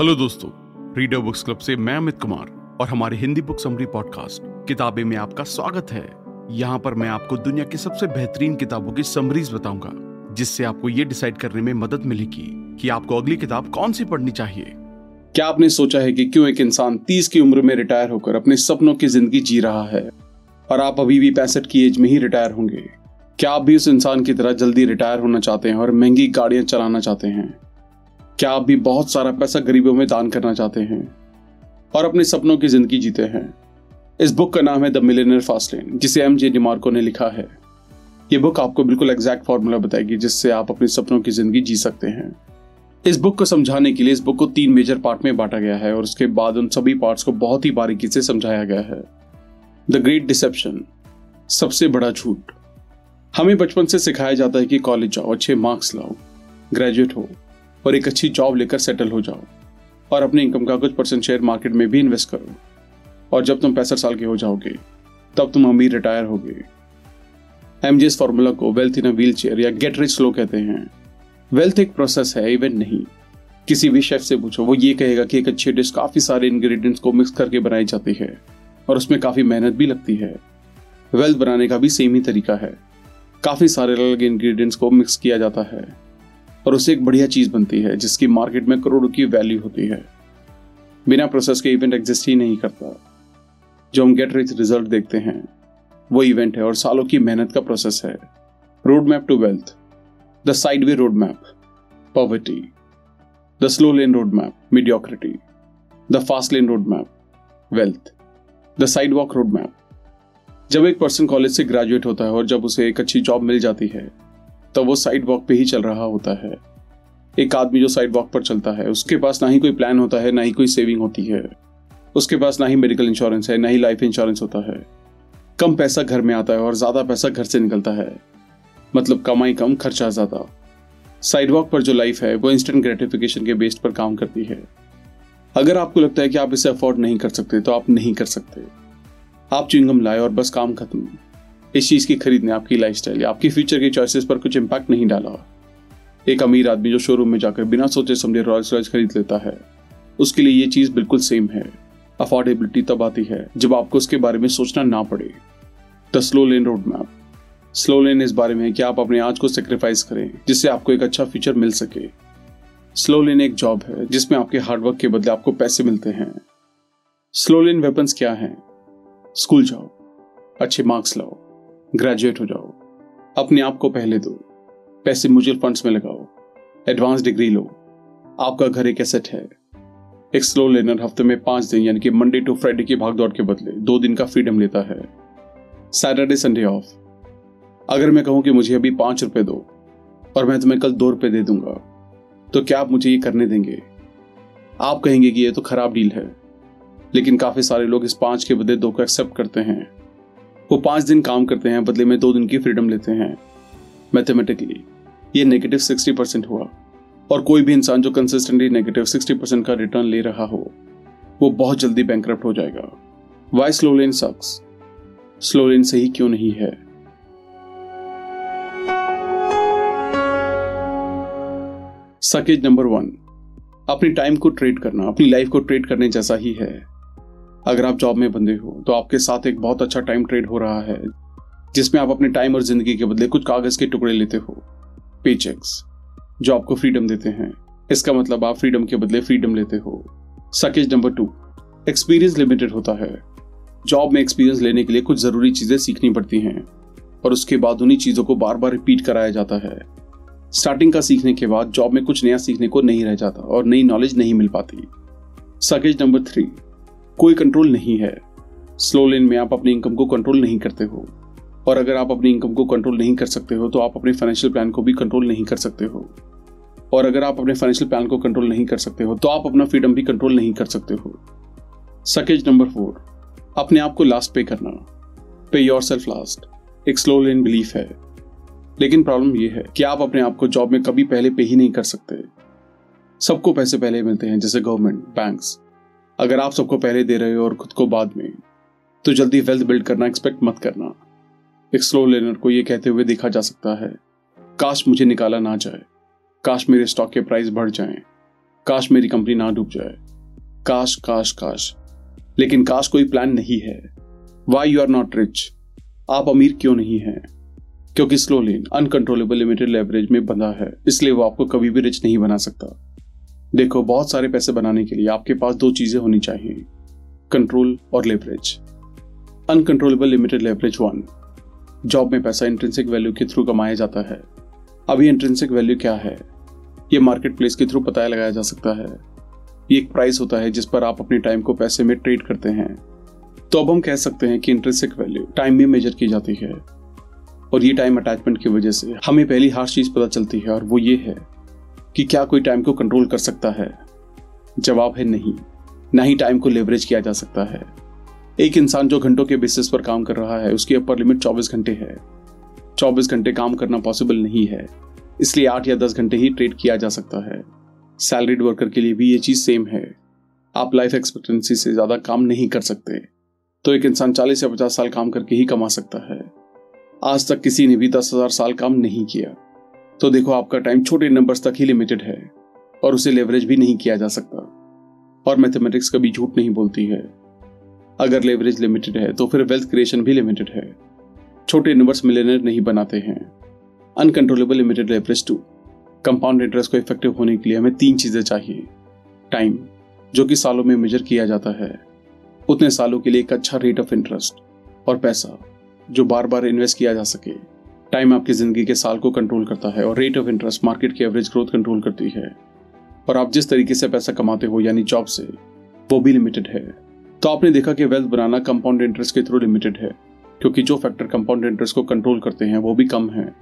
Hello दोस्तों reader books club से मैं अमित कुमार और हमारे हिंदी बुक समरी पॉडकास्ट किताबें में आपका स्वागत है। यहाँ पर मैं आपको दुनिया की सबसे बेहतरीन किताबों की समरीज बताऊँगा, जिससे आपको ये डिसाइड करने में मदद मिलेगी कि आपको अगली किताब कौन सी पढ़नी चाहिए। क्या आपने सोचा है कि क्यों एक इंसान तीस की उम्र में रिटायर होकर अपने सपनों की ज़िंदगी जी रहा है? और आप अभी भी पैंसठ की एज में ही रिटायर होंगे। क्या आप भी उस इंसान की तरह जल्दी रिटायर होना चाहते हैं और महँगी गाड़ियाँ चलाना चाहते हैं? क्या आप भी बहुत सारा पैसा गरीबों में दान करना चाहते हैं और अपने सपनों की ज़िंदगी जीते हैं? इस बुक का नाम है द मिलेनियर फास्टलेन, जिसे एम जे डिमार्को ने लिखा है। ये बुक आपको बिल्कुल एग्जैक्ट फॉर्मूला बताएगी, जिससे आप अपने सपनों की ज़िंदगी जी सकते हैं। इस बुक को समझाने के लिए इस बुक को तीन मेजर पार्ट में बांटा गया है और उसके बाद उन सभी पार्ट्स को बहुत ही बारीकी से समझाया गया है। द ग्रेट डिसेप्शन, सबसे बड़ा झूठ। हमें बचपन से सिखाया जाता है कि कॉलेज जाओ, अच्छे मार्क्स लाओ, ग्रेजुएट हो। और एक अच्छी जॉब लेकर सेटल हो जाओ। और अपने इनकम का कुछ परसेंट शेयर मार्केट में भी इन्वेस्ट करो। और जब तुम पैंसठ साल के हो जाओगे, तब तुम अमीर रिटायर होगे। एमजीएस फॉर्मूला को wealth in a wheelchair या गेट रिच स्लो कहते हैं। वेल्थ एक प्रोसेस है इवेंट नहीं। किसी भी शेफ से पूछो, वो ये कहेगा कि एक अच्छी डिश काफ़ी सारे इंग्रेडिएंट्स को मिक्स करके बनाई जाती है और उसमें काफ़ी मेहनत भी लगती है। वेल्थ बनाने का भी सेम ही तरीका है। काफ़ी सारे अलग इंग्रेडिएंट्स को मिक्स किया जाता है। और उससे एक बढ़िया चीज़ बनती है, जिसकी मार्केट में करोड़ों की वैल्यू होती है। बिना प्रोसेस के इवेंट एग्जिस्ट ही नहीं करता। जो हम गेट रिच रिज़ल्ट देखते हैं, वो इवेंट है और सालों की मेहनत का प्रोसेस है। Road map to wealth the side way road map poverty the slow lane road map mediocrity the fast lane road map wealth the sidewalk road map जब एक पर्सन कॉलेज से ग्रेजुएट होता है और जब उसे एक अच्छी जॉब मिल जाती है तब वो साइड वॉक पे ही चल रहा होता है। एक आदमी जो साइड वॉक पर चलता है, उसके पास ना ही कोई प्लान होता है, ना ही कोई सेविंग होती है। उसके पास ना ही मेडिकल इंश्योरेंस है, ना ही लाइफ इंश्योरेंस होता है। कम पैसा घर में आता है और ज़्यादा पैसा घर से निकलता है। मतलब कमाई कम, खर्चा ज़्यादा। साइड वॉक पर जो लाइफ है, वो इंस्टेंट ग्रेटिफिकेशन के बेस्ड पर काम करती है। अगर आपको लगता है कि आप इसे अफोर्ड नहीं कर सकते तो आप नहीं कर सकते। आप च्युइंगम लाए और बस काम खत्म। इस चीज़ की खरीद ने आपकी लाइफ या आपकी फ्यूचर की चॉइसेस पर कुछ इम्पैक्ट नहीं डाला एक अमीर आदमी जो शोरूम में जाकर बिना सोचे समझे रॉयल्स रॉयल्स खरीद लेता है, उसके लिए ये चीज़ बिल्कुल सेम है। अफोर्डेबिलिटी तब आती है जब आपको उसके बारे में सोचना ना पड़े। The slow lane road map slow lane इस बारे में है कि आप अपने आज को सेक्रीफाइस करें, जिससे आपको एक अच्छा फ्यूचर मिल सके। स्लो लेन एक जॉब है, जिसमें आपके हार्डवर्क के बदले आपको पैसे मिलते हैं। स्लो लेन वेपन्स क्या हैं? स्कूल जाओ। अच्छे मार्क्स लाओ। ग्रेजुएट हो जाओ। अपने आप को पहले दो। पैसे म्यूचुअल फंड्स में लगाओ। एडवांस डिग्री लो। आपका घर एक एसेट है। एक स्लो लेनर हफ़्ते में पाँच दिन, यानी कि मंडे टू फ्राइडे की भाग दौड़ के बदले दो दिन का फ्रीडम लेता है। सैटरडे संडे ऑफ़ अगर मैं कहूँ कि मुझे अभी पाँच रुपए दो, और मैं तुम्हें कल दो रुपए दे दूँगा तो क्या आप मुझे ये करने देंगे? आप कहेंगे कि ये तो खराब डील है। लेकिन काफ़ी सारे लोग इस पाँच के बदले दो को एक्सेप्ट करते हैं। वो पाँच दिन काम करते हैं, बदले में दो दिन की फ्रीडम लेते हैं मैथमेटिकली ये नेगेटिव सिक्सटी परसेंट हुआ। और कोई भी इंसान जो कंसिस्टेंटली नेगेटिव सिक्सटी परसेंट का रिटर्न ले रहा हो, वो बहुत जल्दी बैंक हो जाएगा। Why slow lane sucks slow lane सही क्यों नहीं है? सकेज नंबर वन अपनी टाइम को ट्रेड करना, अपनी लाइफ को ट्रेड करने जैसा ही है। अगर आप जॉब में बंदे हो तो आपके साथ एक बहुत अच्छा टाइम ट्रेड हो रहा है, जिसमें आप अपने टाइम और ज़िंदगी के बदले कुछ कागज़ के टुकड़े लेते हो पे चेक्स जो आपको फ्रीडम देते हैं। इसका मतलब आप फ्रीडम के बदले फ्रीडम लेते हो। Suckage number two experience limited होता है। जॉब में एक्सपीरियंस लेने के लिए कुछ ज़रूरी चीज़ें सीखनी पड़ती हैं, और उसके बाद उन्हीं चीज़ों को बार बार रिपीट कराया जाता है। स्टार्टिंग का सीखने के बाद जॉब में कुछ नया सीखने को नहीं रह जाता, और नई नॉलेज नहीं मिल पाती। सकेज नंबर थ्री कोई कंट्रोल नहीं है। स्लो लेन में आप अपनी इनकम को कंट्रोल नहीं करते हो। और अगर आप अपनी इनकम को कंट्रोल नहीं कर सकते हो तो आप अपने फाइनेंशियल प्लान को भी कंट्रोल नहीं कर सकते हो। और अगर आप अपने फाइनेंशियल प्लान को कंट्रोल नहीं कर सकते हो तो आप अपना फ्रीडम भी कंट्रोल नहीं कर सकते हो। सकेज नंबर फोर अपने आप को लास्ट पे करना। पे योर सेल्फ लास्ट एक स्लो लेन बिलीफ है। लेकिन प्रॉब्लम यह है कि आप अपने आप को जॉब में कभी पहले पे ही नहीं कर सकते। सबको पैसे पहले मिलते हैं, जैसे गवर्नमेंट बैंक्स अगर आप सबको पहले दे रहे हो और खुद को बाद में तो जल्दी वेल्थ बिल्ड करना एक्सपेक्ट मत करना। एक स्लो लेनर को यह कहते हुए देखा जा सकता है, काश मुझे निकाला ना जाए, काश मेरे स्टॉक के प्राइस बढ़ जाएँ, काश मेरी कंपनी ना डूब जाए। काश काश काश। लेकिन काश कोई प्लान नहीं है। Why you are not rich आप अमीर क्यों नहीं हैं? क्योंकि slow lane uncontrollable limited leverage में बंधा है, इसलिए वो आपको कभी भी रिच नहीं बना सकता। देखो, बहुत सारे पैसे बनाने के लिए आपके पास दो चीज़ें होनी चाहिए। कंट्रोल और leverage uncontrollable limited leverage one job में पैसा इंट्रेंसिक वैल्यू के थ्रू कमाया जाता है। अभी इंट्रेंसिक वैल्यू क्या है? ये मार्केट प्लेस के थ्रू पता लगाया जा सकता है। ये एक प्राइस होता है जिस पर आप अपने टाइम को पैसे में ट्रेड करते हैं। तो अब हम कह सकते हैं कि इंट्रेंसिक वैल्यू टाइम में मेजर की जाती है। और ये टाइम अटैचमेंट की वजह से हमें पहली हर चीज़ पता चलती है और वो ये है। कि क्या कोई टाइम को कंट्रोल कर सकता है? जवाब है नहीं। ना ही टाइम को लेवरेज किया जा सकता है। एक इंसान जो घंटों के बेसिस पर काम कर रहा है, उसकी अपर लिमिट 24 घंटे है। 24 घंटे काम करना पॉसिबल नहीं है। इसलिए आठ या दस घंटे ही ट्रेड किया जा सकता है। सैलरीड वर्कर के लिए भी ये चीज़ सेम है। आप लाइफ एक्सपेक्टेंसी से ज़्यादा काम नहीं कर सकते। तो एक इंसान चालीस या पचास साल काम करके ही कमा सकता है। आज तक किसी ने भी दस हज़ार साल काम नहीं किया। तो देखो आपका टाइम छोटे नंबर्स तक ही लिमिटेड है, और उसे लेवरेज भी नहीं किया जा सकता। और मैथमेटिक्स कभी झूठ नहीं बोलती है। अगर लेवरेज लिमिटेड है तो फिर वेल्थ क्रिएशन भी लिमिटेड है। छोटे नंबर्स मिलेनर नहीं बनाते हैं। Uncontrollable limited leverage two compound interest को इफ़ेक्टिव होने के लिए हमें तीन चीज़ें चाहिए। टाइम जो कि सालों में मेजर किया जाता है। उतने सालों के लिए एक अच्छा रेट ऑफ़ इंटरेस्ट और पैसा, जो बार बार इन्वेस्ट किया जा सके। टाइम आपकी ज़िंदगी के साल को कंट्रोल करता है और रेट ऑफ़ इंटरेस्ट मार्केट की एवरेज ग्रोथ कंट्रोल करती है। और आप जिस तरीके से पैसा कमाते हो, यानी जॉब से, वो भी लिमिटेड है। तो आपने देखा कि वेल्थ बनाना कंपाउंड इंटरेस्ट के थ्रू लिमिटेड है, क्योंकि जो फैक्टर कंपाउंड इंटरेस्ट को कंट्रोल करते हैं, वो भी कम है।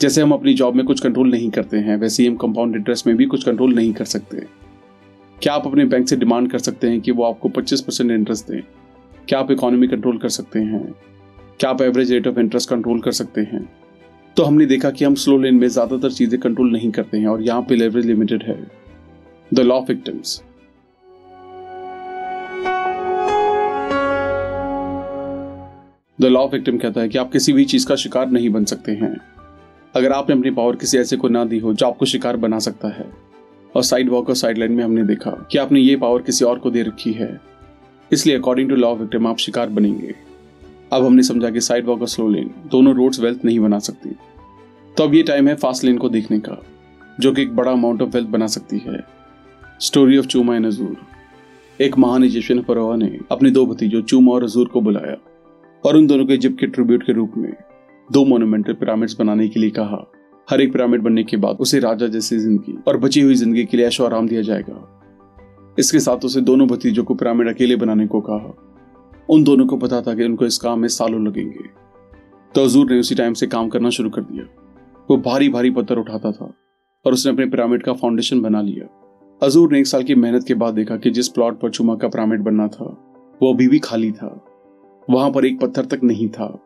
जैसे हम अपनी जॉब में कुछ कंट्रोल नहीं करते हैं, वैसे ही हम कंपाउंड इंटरेस्ट में भी कुछ कंट्रोल नहीं कर सकते। क्या आप अपने बैंक से डिमांड कर सकते हैं कि वो आपको 25 परसेंट इंटरेस्ट दें? क्या आप इकोनॉमी कंट्रोल कर सकते हैं? क्या आप average rate of interest control कर सकते हैं? तो हमने देखा कि हम स्लो लेन में ज़्यादातर चीज़ें कंट्रोल नहीं करते हैं और यहाँ पे लेवरेज लिमिटेड है। The law of victims the law of victim कहता है कि आप किसी भी चीज़ का शिकार नहीं बन सकते हैं। अगर आपने अपनी पावर किसी ऐसे को ना दी हो जो आपको शिकार बना सकता है। और साइड वॉक और साइड लाइन में हमने देखा कि आपने ये पावर किसी और को दे रखी है। इसलिए according to law of victim आप शिकार बनेंगे। अब हमने समझा कि साइड वॉक और स्लो लेन दोनों रोड्स वेल्थ नहीं बना सकती। तो अब ये टाइम है फास्ट लेन को देखने का, जो कि एक बड़ा अमाउंट ऑफ़ वेल्थ बना सकती है। Story of Chuma and Azoor एक महान इजिप्शियन फरोवा ने अपने दो भतीजों चूमा और अजूर को बुलाया और उन दोनों के इजिप्ट के ट्रिब्यूट के रूप में दो मोनूमेंटल पिरामिड्स बनाने के लिए कहा। हर एक पिरामिड बनने के बाद उसे राजा जैसी ज़िंदगी और बची हुई ज़िंदगी के लिए ऐशो आराम दिया जाएगा। इसके साथ उसे दोनों भतीजों को पिरामिड अकेले बनाने को कहा। उन दोनों को पता था कि उनको इस काम में सालों लगेंगे। तो हजूर ने उसी टाइम से काम करना शुरू कर दिया। वो भारी भारी पत्थर उठाता था और उसने अपने पिरामिड का फाउंडेशन बना लिया। हजूर ने एक साल की मेहनत के बाद देखा कि जिस प्लॉट पर चुमा का पिरामिड बनना था, वो अभी भी खाली था। वहाँ पर एक पत्थर तक नहीं था।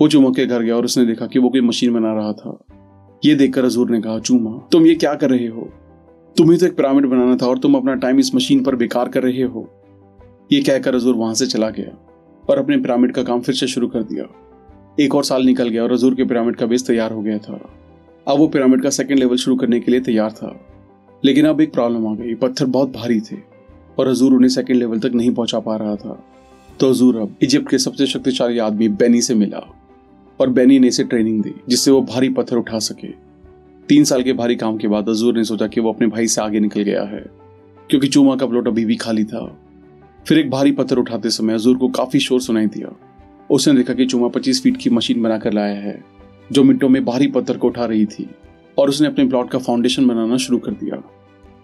वो चुमा के घर गया और उसने देखा कि वो कोई मशीन बना रहा था। ये देखकर हजूर ने कहा, चूमा, तुम ये क्या कर रहे हो? तुम्हें तो एक पिरामिड बनाना था और तुम अपना टाइम इस मशीन पर बेकार कर रहे हो। ये कहकर हजूर वहाँ से चला गया और अपने पिरामिड का काम फिर से शुरू कर दिया। एक और साल निकल गया और हजूर के पिरामिड का बेस तैयार हो गया था। अब वो पिरामिड का सेकेंड लेवल शुरू करने के लिए तैयार था। लेकिन अब एक प्रॉब्लम आ गई। पत्थर बहुत भारी थे और हजूर उन्हें सेकेंड लेवल तक नहीं पहुँचा पा रहा था। तो हजूर अब इजिप्ट के सबसे शक्तिशाली आदमी बेनी से मिला और बेनी ने इसे ट्रेनिंग दी, जिससे वो भारी पत्थर उठा सके। तीन साल के भारी काम के बाद हजूर ने सोचा कि वो अपने भाई से आगे निकल गया है, क्योंकि चूमा का प्लॉट अभी भी खाली था। फिर एक भारी पत्थर उठाते समय हजूर को काफ़ी शोर सुनाई दिया। उसने देखा कि चुमा पच्चीस फीट की मशीन बनाकर लाया है, जो मिनटों में भारी पत्थर को उठा रही थी, और उसने अपने प्लॉट का फाउंडेशन बनाना शुरू कर दिया।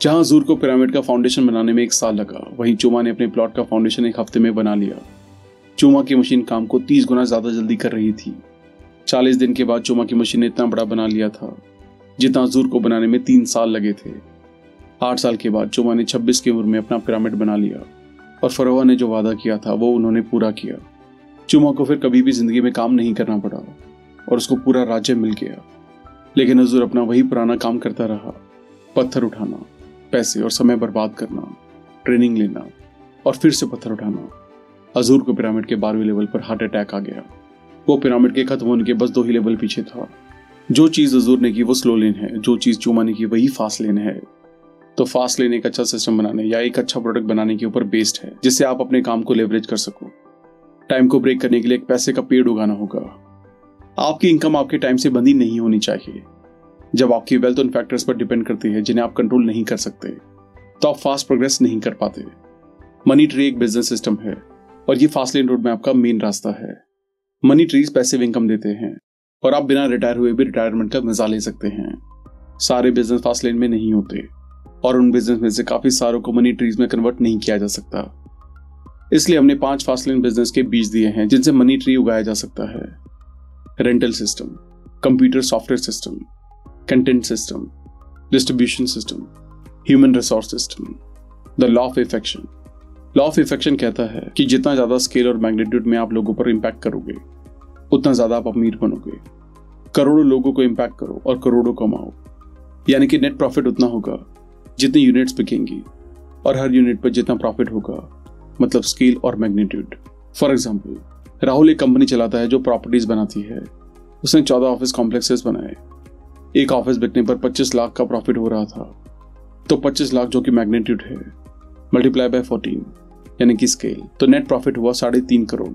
जहाँ हजूर को पिरामिड का फाउंडेशन बनाने में एक साल लगा, वहीं चुमा ने अपने प्लॉट का फाउंडेशन एक हफ़्ते में बना लिया। चुमा की मशीन काम को तीस गुना ज़्यादा जल्दी कर रही थी। चालीस दिन के बाद चुमा की मशीन ने इतना बड़ा बना लिया था, जितना हजूर को बनाने में तीन साल लगे थे। आठ साल के बाद चुमा ने छब्बीस की उम्र में अपना पिरामिड बना लिया। और फरोवा ने जो वादा किया था, वो उन्होंने पूरा किया। चुमा को फिर कभी भी ज़िंदगी में काम नहीं करना पड़ा और उसको पूरा राज्य मिल गया। लेकिन हजूर अपना वही पुराना काम करता रहा। पत्थर उठाना, पैसे और समय बर्बाद करना, ट्रेनिंग लेना और फिर से पत्थर उठाना। हजूर को पिरामिड के बारहवें लेवल पर हार्ट अटैक आ गया। वो पिरामिड के खत्म होने के बस दो ही लेवल पीछे था। जो चीज़ हजूर ने की, वो स्लो लेन है। जो चीज़ चूमा ने की, वही फास्ट लेन है। तो फास्ट लेन एक अच्छा सिस्टम बनाने या एक अच्छा प्रोडक्ट बनाने के ऊपर बेस्ड है, जिससे आप अपने काम को लेवरेज कर सको। टाइम को ब्रेक करने के लिए एक पैसे का पेड़ उगाना होगा। आपकी इनकम आपके टाइम से बंदी नहीं होनी चाहिए। जब आपकी वेल्थ उन फैक्टर्स पर डिपेंड करती है, जिन्हें आप कंट्रोल नहीं कर सकते तो आप फास्ट प्रोग्रेस नहीं कर पाते। मनी ट्री एक बिज़नेस सिस्टम है, और ये फास्ट लेन रोड में आपका मेन रास्ता है। मनी ट्रीज पैसिव इनकम देते हैं, और आप बिना रिटायर हुए भी रिटायरमेंट का मज़ा ले सकते हैं। सारे बिज़नेस फास्ट लेन में नहीं होते। और उन बिज़नेस में से काफ़ी सारों को मनी ट्रीज में कन्वर्ट नहीं किया जा सकता। इसलिए हमने पाँच फास्ट लेन बिज़नेस के बीज दिए हैं, जिनसे मनी ट्री उगाया जा सकता है। Rental system computer software system content system distribution system human resource system the law of effection law of effection कहता है कि जितना ज़्यादा स्केल और मैग्नीट्यूड में आप लोगों पर इम्पैक्ट करोगे, उतना ज़्यादा आप अमीर बनोगे। करोड़ों लोगों को इम्पैक्ट करो और करोड़ों कमाओ। यानी कि नेट प्रॉफिट उतना होगा। जितनी यूनिट्स बिकेंगी, और हर यूनिट पर जितना प्रॉफिट होगा मतलब स्केल और मैग्नीट्यूड फॉर एग्ज़ाम्पल राहुल एक कंपनी चलाता है जो प्रॉपर्टीज़ बनाती है। उसने चौदह ऑफ़िस कॉम्प्लेक्सेस बनाए। एक ऑफ़िस बिकने पर 25 लाख का प्रॉफिट हो रहा था। तो 25 लाख जो कि मैग्नीट्यूड है मल्टीप्लाई बाय 14 यानी कि स्केल तो नेट प्रॉफिट हुआ साढ़े तीन करोड़।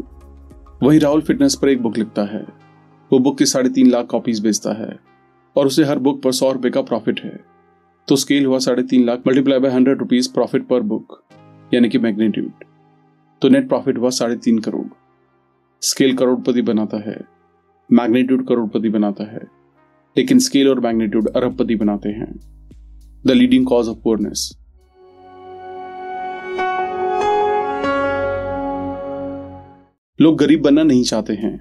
वही राहुल फिटनेस पर एक बुक लिखता है। वो बुक की साढ़े तीन लाख कॉपीज बेचता है, और उसे हर बुक पर सौ रुपए का प्रॉफिट है। तो स्केल हुआ साढ़े तीन lakh multiply by hundred rupees profit per book यानी कि मैग्नीट्यूड तो नेट प्रॉफिट हुआ साढ़े तीन करोड़. स्केल करोड़पति बनाता है मैग्नीट्यूड करोड़पति बनाता है, लेकिन स्केल और मैग्नीट्यूड अरबपति बनाते हैं. The leading cause of poorness लोग गरीब बनना नहीं चाहते हैं।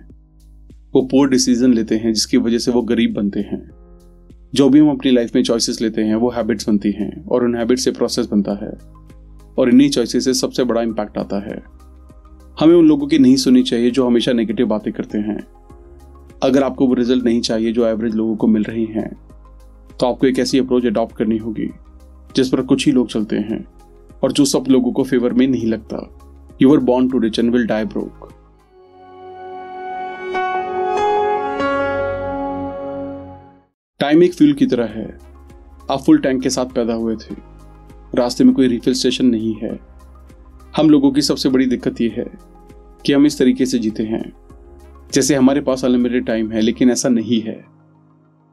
वो पोर डिसीज़न लेते हैं, जिसकी वजह से वो गरीब बनते हैं। जो भी हम अपनी लाइफ में चॉइसेस लेते हैं, वो हैबिट्स बनती हैं और उन हैबिट्स से प्रोसेस बनता है और इन्हीं चॉइसेस से सबसे बड़ा इम्पैक्ट आता है। हमें उन लोगों की नहीं सुननी चाहिए जो हमेशा नेगेटिव बातें करते हैं। अगर आपको वो रिज़ल्ट नहीं चाहिए जो एवरेज लोगों को मिल रही हैं तो आपको एक ऐसी अप्रोच अडॉप्ट करनी होगी, जिस पर कुछ ही लोग चलते हैं और जो सब लोगों को फेवर में नहीं लगता। You are born to rich and will die broke time एक फ्यूल की तरह है। आप फुल टैंक के साथ पैदा हुए थे। रास्ते में कोई रिफिल स्टेशन नहीं है। हम लोगों की सबसे बड़ी दिक्कत यह है कि हम इस तरीके से जीते हैं। जैसे हमारे पास अनलिमिटेड टाइम है, लेकिन ऐसा नहीं है।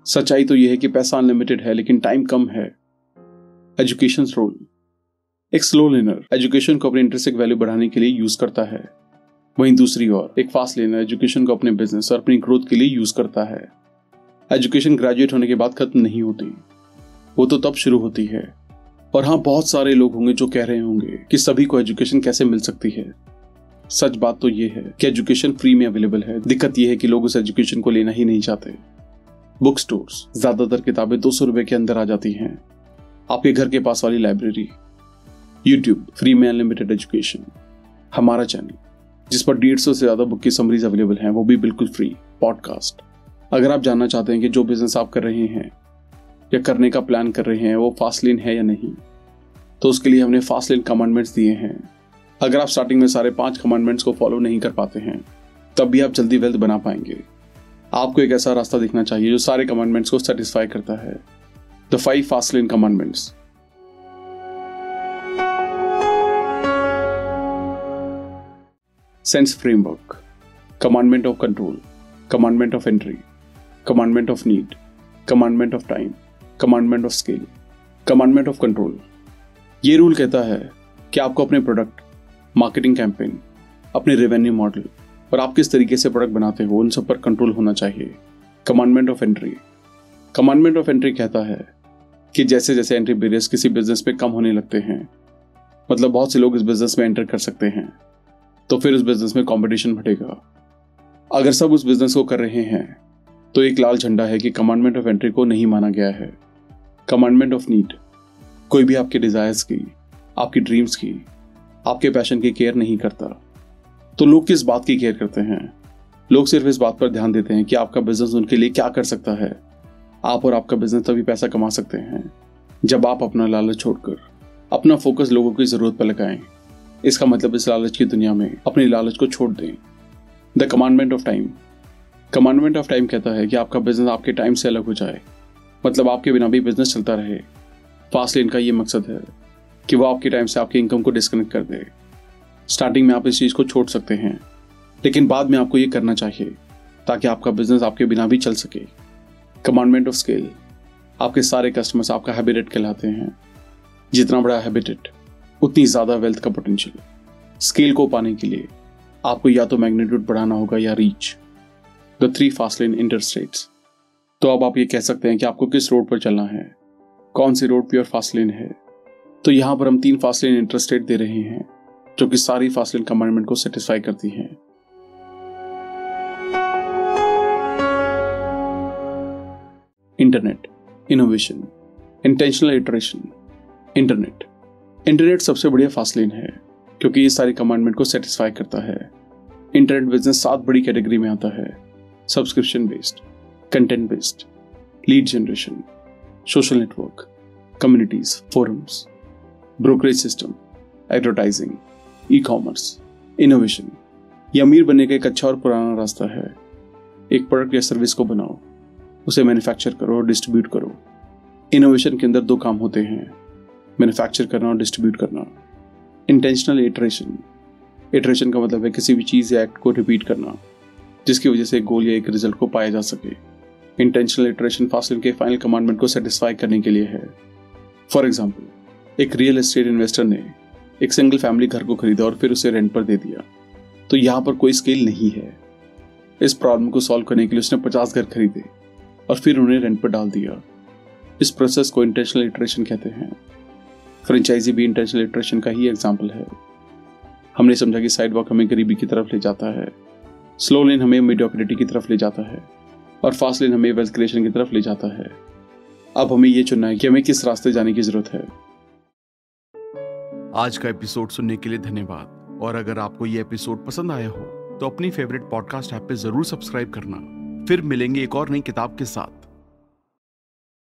सच्चाई तो यह है कि पैसा अनलिमिटेड है, लेकिन टाइम कम है। एजुकेशन रोल एक स्लो लेनर एजुकेशन को अपने इंटरेस्टिक वैल्यू बढ़ाने के लिए यूज़ करता है। वहीं दूसरी ओर, एक फास्ट लेनर एजुकेशन को अपने बिज़नेस और अपनी ग्रोथ के लिए यूज़ करता है। एजुकेशन ग्रेजुएट होने के बाद खत्म नहीं होती। वो तो तब शुरू होती है। और हाँ बहुत सारे लोग होंगे जो कह रहे होंगे कि सभी को एजुकेशन कैसे मिल सकती है। सच बात तो ये है कि एजुकेशन फ्री में अवेलेबल है। दिक्कत यह है कि लोग उस एजुकेशन को लेना ही नहीं चाहते। बुक स्टोर्स ज़्यादातर किताबें दो सौ रुपए के अंदर आ जाती हैं। आपके घर के पास वाली लाइब्रेरी यूट्यूब फ्री में अनलिमिटेड एजुकेशन हमारा चैनल जिस पर डेढ़ सौ से ज़्यादा बुक की समरीज अवेलेबल हैं, वो भी बिल्कुल फ्री पॉडकास्ट अगर आप जानना चाहते हैं कि जो बिज़नेस आप कर रहे हैं या करने का प्लान कर रहे हैं, वो फास्टलिन है या नहीं तो उसके लिए हमने फास्टलिन कमांडमेंट्स दिए हैं। अगर आप स्टार्टिंग में सारे पाँच कमांडमेंट्स को फॉलो नहीं कर पाते हैं, तब भी आप जल्दी वेल्थ बना पाएँगे। आपको एक ऐसा रास्ता दिखना चाहिए जो सारे कमांडमेंट्स को सेटिस्फाई करता है। The five fastlane commandments cents framework commandment of control commandment of entry commandment of need, commandment of time, commandment of scale, commandment of control. ये रूल कहता है कि आपको अपने प्रोडक्ट मार्केटिंग कैंपेन अपने रेवेन्यू मॉडल और आप किस तरीके से प्रोडक्ट बनाते हो उन सब पर कंट्रोल होना चाहिए। Commandment of entry commandment of entry कहता है कि जैसे जैसे एंट्री बेरियर्स किसी बिज़नेस में कम होने लगते हैं मतलब बहुत से लोग इस बिज़नेस में एंटर कर सकते हैं तो फिर उस बिज़नेस में कंपटीशन बढ़ेगा। अगर सब उस बिज़नेस को कर रहे हैं तो एक लाल झंडा है कि कमांडमेंट ऑफ़ एंट्री को नहीं माना गया है। कमांडमेंट ऑफ़ नीड कोई भी आपके डिजायर्स की, आपकी ड्रीम्स की, आपके पैशन की केयर नहीं करता। तो लोग किस बात की केयर करते हैं? लोग सिर्फ़ इस बात पर ध्यान देते हैं कि आपका बिज़नेस उनके लिए क्या कर सकता है। आप और आपका बिज़नेस तभी पैसा कमा सकते हैं, जब आप अपना लालच छोड़कर, अपना फोकस लोगों की ज़रूरत पर लगाएँ। इसका मतलब इस लालच की दुनिया में अपनी लालच को छोड़ दें। The commandment of time commandment of time कहता है कि आपका बिज़नेस आपके टाइम से अलग हो जाए। मतलब आपके बिना भी बिज़नेस चलता रहे। फास्ट लेन का ये मकसद है कि वो आपके टाइम से आपके इनकम को डिस्कनेक्ट कर दे। स्टार्टिंग में आप इस चीज़ को छोड़ सकते हैं, लेकिन बाद में आपको ये करना चाहिए ताकि आपका बिज़नेस आपके बिना भी चल सके। कमांडमेंट ऑफ़ स्केल आपके सारे कस्टमर्स आपका हैबिटेट कहलाते हैं। जितना बड़ा हैबिटेट उतनी ज़्यादा वेल्थ का पोटेंशियल स्केल को पाने के लिए आपको या तो मैग्नीट्यूड बढ़ाना होगा या reach the three fast lane interstates. तो अब आप ये कह सकते हैं कि आपको किस रोड पर चलना है? कौन सी रोड प्योर फास्ट लेन है? तो यहाँ पर हम तीन फास्ट लेन इंटरस्टेट दे रहे हैं, जो कि सारी फास्ट लेन कमांडमेंट को सेटिस्फाई करती हैं। Internet innovation intentional iteration internet internet सबसे बढ़िया फास्ट लेन है, क्योंकि ये सारी कमांडमेंट को सेटिस्फाई करता है। इंटरनेट बिज़नेस सात बड़ी कैटेगरी में आता है। Subscription based content based lead generation social network communities forums brokerage system advertising ecommerce innovation ये अमीर बनने का एक अच्छा और पुराना रास्ता है। एक प्रोडक्ट या सर्विस को बनाओ, उसे मैन्युफैक्चर करो और डिस्ट्रीब्यूट करो। इनोवेशन के अंदर दो काम होते हैं। मैन्युफैक्चर करना और डिस्ट्रीब्यूट करना। इंटेंशनल इटरेशन इटरेशन का मतलब है किसी भी चीज़ या एक्ट को रिपीट करना। जिसकी वजह से एक गोल या एक रिज़ल्ट को पाया जा सके। इंटेंशनल इटरेशन फासिल के फाइनल कमांडमेंट को सेटिस्फाई करने के लिए है। फॉर एग्ज़ाम्पल एक रियल एस्टेट इन्वेस्टर ने एक सिंगल फैमिली घर को खरीदा और फिर उसे रेंट पर दे दिया। तो यहाँ पर कोई स्केल नहीं है। इस प्रॉब्लम को सॉल्व करने के लिए उसने पचास घर खरीदे और फिर उन्हें रेंट पर डाल दिया। इस प्रोसेस को इंटेंशनल इटरेशन कहते हैं। फ्रेंचाइजी भी इंटेंशनल इटरेशन का ही एग्ज़ाम्पल है। हमने समझा कि साइड वॉक हमें गरीबी की तरफ़ ले जाता है। स्लो लेन हमें मीडियोक्रिटी की तरफ़ ले जाता है और फास्ट लेन हमें वेल्थ क्रिएशन की तरफ़ ले जाता है। अब हमें यह चुनना है कि हमें किस रास्ते जाने की ज़रूरत है। आज का एपिसोड सुनने के लिए धन्यवाद। और अगर आपको ये एपिसोड पसंद आया हो तो अपनी फेवरेट पॉडकास्ट ऐप पे ज़रूर सब्सक्राइब करना। फिर मिलेंगे एक और नई किताब के साथ।